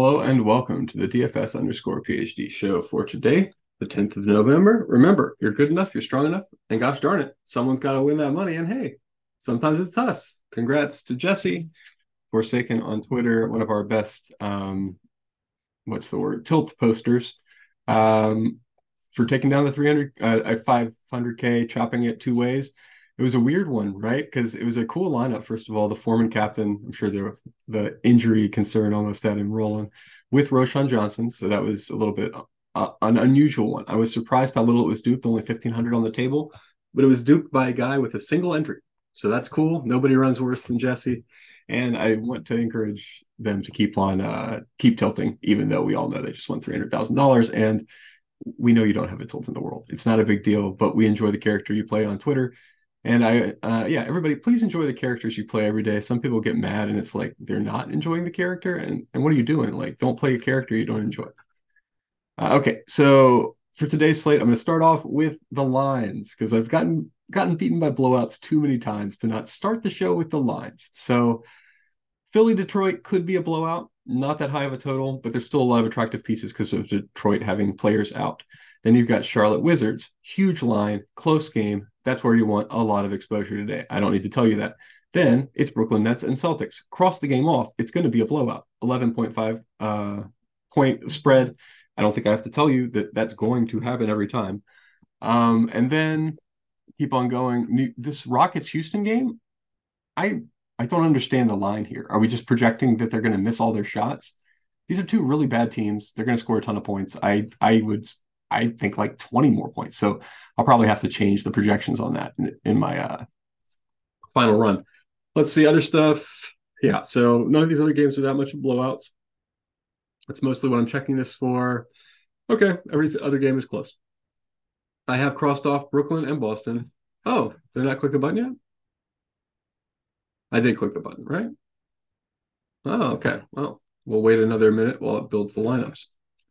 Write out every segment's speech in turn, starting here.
Hello and welcome to the DFS underscore PhD show for today, the 10th of November. Remember, you're good enough, you're strong enough, and gosh darn it, someone's got to win that money. And hey, sometimes it's us. Congrats to Jesse Forsaken on Twitter, one of our best, um, what's the word, tilt posters, um, for taking down the 300, uh, 500K, chopping it two ways it was a weird one, right? Because it was a cool lineup. First of all, the Foreman captain, I'm sure the the injury concern almost had him rolling with Roschon Johnson, so that was a little bit uh, an unusual one. I was surprised how little it was duped, only 1500 on the table, but it was duped by a guy with a single entry, so that's cool. Nobody runs worse than Jesse, and I want to encourage them to keep on uh, keep tilting, even though we all know they just won three hundred thousand dollars and we know you don't have a tilt in the world. It's not a big deal, but we enjoy the character you play on Twitter and I, uh, yeah, everybody, please enjoy the characters you play every day. Some people get mad and it's like they're not enjoying the character. And, and what are you doing? Like, don't play a character you don't enjoy. Uh, okay, so for today's slate, I'm going to start off with the lines because I've gotten gotten beaten by blowouts too many times to not start the show with the lines. So Philly Detroit could be a blowout, not that high of a total, but there's still a lot of attractive pieces because of Detroit having players out. Then you've got Charlotte Wizards, huge line, close game. That's where you want a lot of exposure today. I don't need to tell you that. Then it's Brooklyn Nets and Celtics. Cross the game off. It's going to be a blowout. 11.5 uh, point spread. I don't think I have to tell you that that's going to happen every time. Um, and then keep on going. This Rockets Houston game, I I don't understand the line here. Are we just projecting that they're going to miss all their shots? These are two really bad teams. They're going to score a ton of points. I I would I think like 20 more points. So I'll probably have to change the projections on that in, in my uh, final run. Let's see other stuff. Yeah, so none of these other games are that much blowouts. That's mostly what I'm checking this for. Okay, every other game is close. I have crossed off Brooklyn and Boston. Oh, did I not click the button yet? I did click the button, right? Oh, okay. Well, we'll wait another minute while it builds the lineups.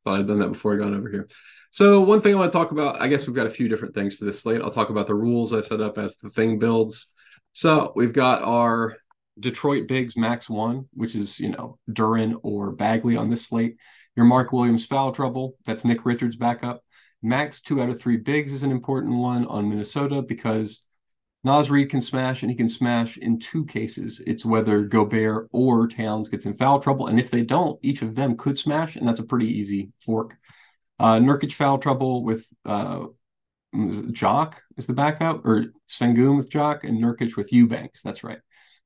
Thought I'd done that before I got over here. So one thing I want to talk about, I guess we've got a few different things for this slate. I'll talk about the rules I set up as the thing builds. So we've got our Detroit Bigs Max One, which is you know Duren or Bagley on this slate. Your Mark Williams foul trouble, that's Nick Richards backup. Max two out of three bigs is an important one on Minnesota because Naz Reid can smash, and he can smash in two cases. It's whether Gobert or Towns gets in foul trouble, and if they don't, each of them could smash, and that's a pretty easy fork. Uh, Nurkic foul trouble with uh, Jock is the backup, or Sengun with Jock, and Nurkic with Eubanks. That's right.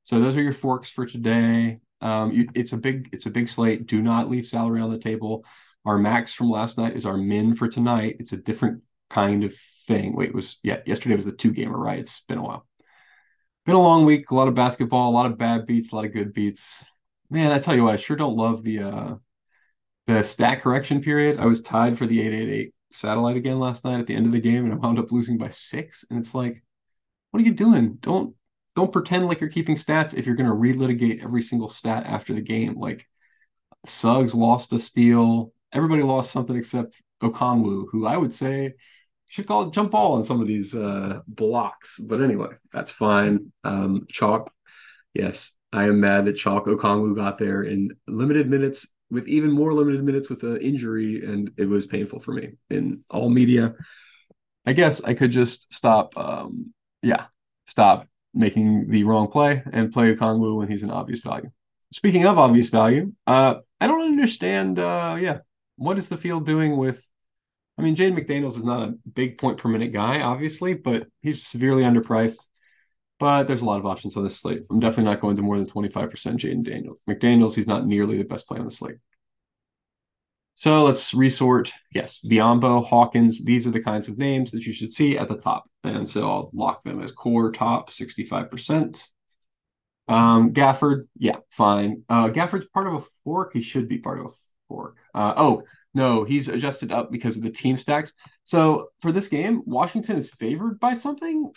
So those are your forks for today. Um, you, it's a big it's a big slate. Do not leave salary on the table. Our max from last night is our min for tonight. It's a different kind of thing. Wait, was yeah, yesterday was the two gamer, right? It's been a while. Been a long week, a lot of basketball, a lot of bad beats, a lot of good beats. Man, I tell you what, I sure don't love the uh the stat correction period. I was tied for the 888 satellite again last night at the end of the game, and I wound up losing by six. And it's like, what are you doing? Don't don't pretend like you're keeping stats if you're going to relitigate every single stat after the game. Like Suggs lost a steal. Everybody lost something except Okongwu, who I would say should call it jump ball on some of these uh, blocks. But anyway, that's fine. Um, Chalk, yes, I am mad that Chalk Okongwu got there in limited minutes with even more limited minutes with an injury, and it was painful for me in all media. I guess I could just stop. Um, yeah, stop making the wrong play and play Okongwu when he's an obvious value. Speaking of obvious value, uh, I don't understand. Uh, yeah, what is the field doing with I mean, Jaden McDaniels is not a big point per minute guy, obviously, but he's severely underpriced. But there's a lot of options on this slate. I'm definitely not going to more than 25% Jaden Daniels. McDaniels, he's not nearly the best play on the slate. So let's resort. Yes, Biyombo, Hawkins, these are the kinds of names that you should see at the top. And so I'll lock them as core top 65%. Um, Gafford, yeah, fine. Uh, Gafford's part of a fork. He should be part of a fork. Uh, oh, no, he's adjusted up because of the team stacks. So for this game, Washington is favored by something.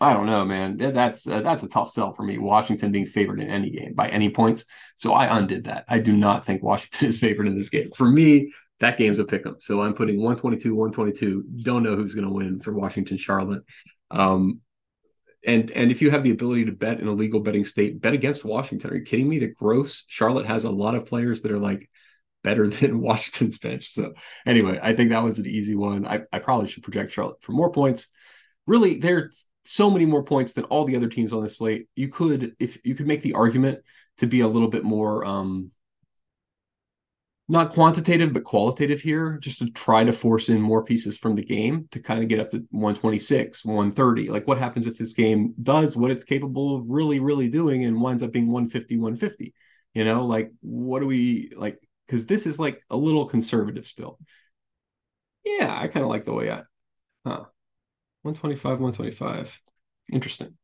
I don't know, man. That's uh, that's a tough sell for me. Washington being favored in any game by any points. So I undid that. I do not think Washington is favored in this game. For me, that game's a pick 'em. So I'm putting 122, 122. Don't know who's going to win for Washington, Charlotte. Um, and and if you have the ability to bet in a legal betting state, bet against Washington. Are you kidding me? The gross Charlotte has a lot of players that are like better than Washington's bench. So anyway, I think that one's an easy one. I, I probably should project Charlotte for more points. Really, there's so many more points than all the other teams on the slate. You could, if you could make the argument to be a little bit more um not quantitative but qualitative here just to try to force in more pieces from the game to kind of get up to 126 130 like what happens if this game does what it's capable of really really doing and winds up being 150 150 you know like what do we like because this is like a little conservative still yeah i kind of like the way i huh 125 125 interesting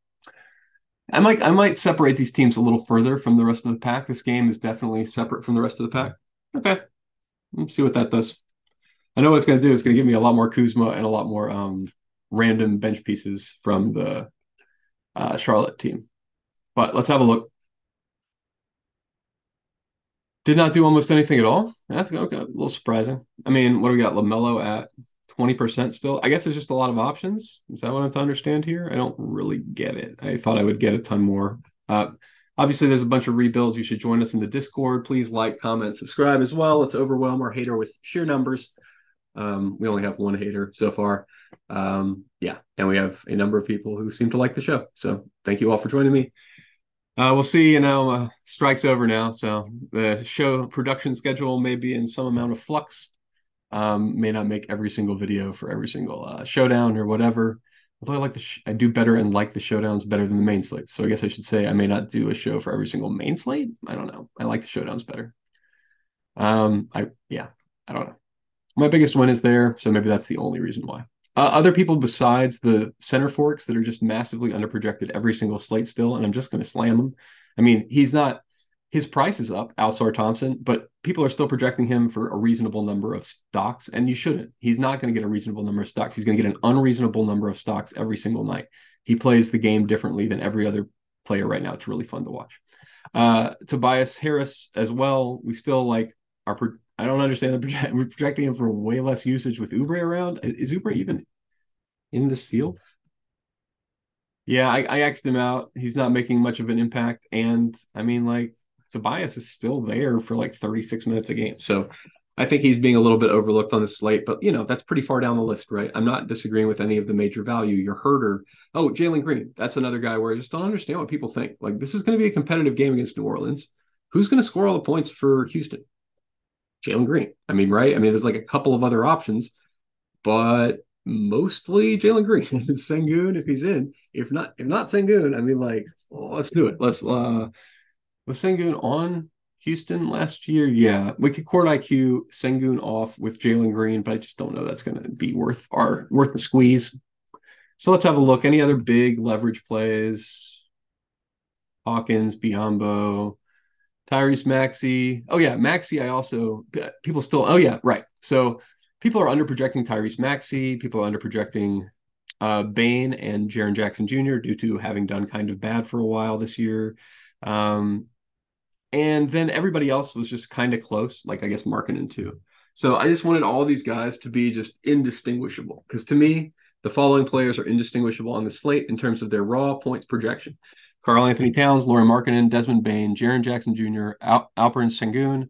I might I might separate these teams a little further from the rest of the pack. This game is definitely separate from the rest of the pack. Okay. Let's see what that does. I know what it's going to do. It's going to give me a lot more Kuzma and a lot more um, random bench pieces from the uh, Charlotte team. But let's have a look. Did not do almost anything at all. That's okay. A little surprising. I mean, what do we got? LaMelo at 20% still. I guess it's just a lot of options. Is that what I'm to understand here? I don't really get it. I thought I would get a ton more. Uh, Obviously, there's a bunch of rebuilds. You should join us in the Discord. Please like, comment, subscribe as well. Let's overwhelm our hater with sheer numbers. Um, we only have one hater so far. Um, yeah, and we have a number of people who seem to like the show. So thank you all for joining me. Uh, we'll see. You know, uh, strike's over now, so the show production schedule may be in some amount of flux. Um, may not make every single video for every single uh, showdown or whatever although I like the sh- I do better and like the showdowns better than the main slate. So I guess I should say I may not do a show for every single main slate. I don't know. I like the showdowns better. Um, I yeah, I don't know. My biggest win is there, so maybe that's the only reason why. Uh, other people besides the center forks that are just massively underprojected every single slate still, and I'm just going to slam them. I mean, he's not his price is up, Ausar Thompson, but people are still projecting him for a reasonable number of stocks, and you shouldn't. He's not going to get a reasonable number of stocks. He's going to get an unreasonable number of stocks every single night. He plays the game differently than every other player right now. It's really fun to watch. Uh, Tobias Harris as well. We still like are. I don't understand the project. We're projecting him for way less usage with Oubre around. Is Oubre even in this field? Yeah, I, I him out. He's not making much of an impact, and I mean, like Tobias is still there for like 36 minutes a game. So I think he's being a little bit overlooked on the slate, but you know, that's pretty far down the list, right? I'm not disagreeing with any of the major value. Your herder. Oh, Jalen Green. That's another guy where I just don't understand what people think. Like this is going to be a competitive game against New Orleans. Who's going to score all the points for Houston? Jalen Green. I mean, right? I mean, there's like a couple of other options, but mostly Jalen Green. Sengun, if he's in. If not, if not Sengun, I mean, like, well, let's do it. Let's uh was Sengun on Houston last year? Yeah, we could court IQ Sengun off with Jalen Green, but I just don't know that's going to be worth our worth the squeeze. So let's have a look. Any other big leverage plays? Hawkins, Biyombo, Tyrese Maxey. Oh yeah, Maxey. I also people still. Oh yeah, right. So people are under projecting Tyrese Maxey. People are under projecting uh, Bane and Jaren Jackson Jr. due to having done kind of bad for a while this year. Um, and then everybody else was just kind of close, like I guess Markkanen too. So I just wanted all these guys to be just indistinguishable because to me, the following players are indistinguishable on the slate in terms of their raw points projection. Karl-Anthony Towns, Lauri Markkanen, Desmond Bane, Jaren Jackson Jr., Al- Alperen Sengun,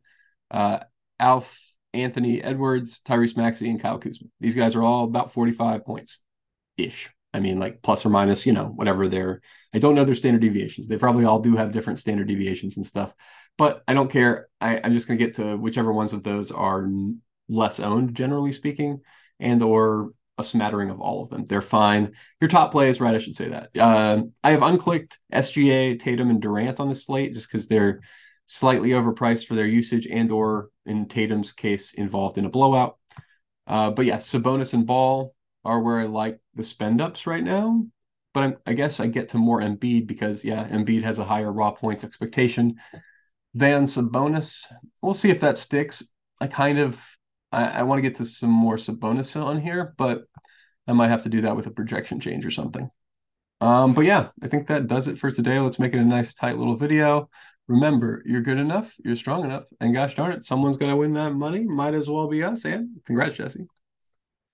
uh, Alf Anthony Edwards, Tyrese Maxey, and Kyle Kuzma. These guys are all about 45 points ish. I mean, like plus or minus, you know, whatever their, I don't know their standard deviations. They probably all do have different standard deviations and stuff, but I don't care. I, I'm just going to get to whichever ones of those are less owned, generally speaking, and or a smattering of all of them. They're fine. Your top plays, right? I should say that. Uh, I have unclicked SGA, Tatum, and Durant on the slate just because they're slightly overpriced for their usage and or in Tatum's case involved in a blowout. Uh, but yeah, Sabonis and Ball are where I like the spend ups right now. But I'm, i guess I get to more Embiid because yeah, Embiid has a higher raw points expectation than Sabonis. We'll see if that sticks. I kind of I, I want to get to some more Sabonis on here, but I might have to do that with a projection change or something. Um, but yeah, I think that does it for today. Let's make it a nice, tight little video. Remember, you're good enough, you're strong enough, and gosh darn it, someone's going to win that money. Might as well be us. And congrats, Jesse.